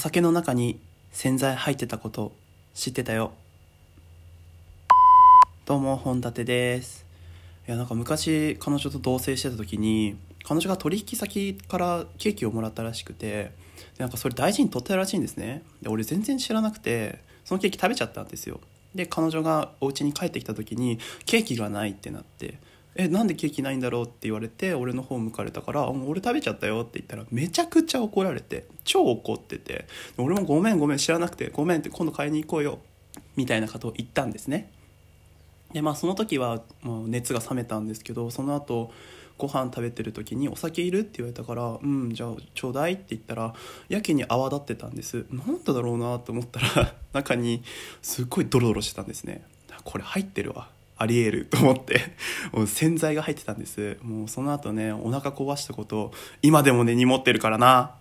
酒の中に洗剤入ってたこと知ってたよ。どうも本立です。いやなんか昔彼女と同棲してた時に彼女が取引先からケーキをもらったらしくてでなんかそれ大事に取ってたらしいんですね。で俺全然知らなくてそのケーキ食べちゃったんですよ。で彼女がお家に帰ってきた時にケーキがないってなってえなんでケーキないんだろうって言われて俺の方向かれたから「もう俺食べちゃったよ」って言ったらめちゃくちゃ怒られて超怒ってて俺も「ごめんごめん知らなくてごめん」って今度買いに行こうよみたいなことを言ったんですね。でまあその時はもう熱が冷めたんですけどその後ご飯食べてる時に「お酒いる?」って言われたから「うんじゃあちょうだい」って言ったらやけに泡立ってたんです。なんでだろうなと思ったら 中にすっごいドロドロしてたんですね。これ入ってるわ。ありえると思って もう洗剤が入ってたんです。もうその後ねお腹壊したこと今でも根に持ってるからな。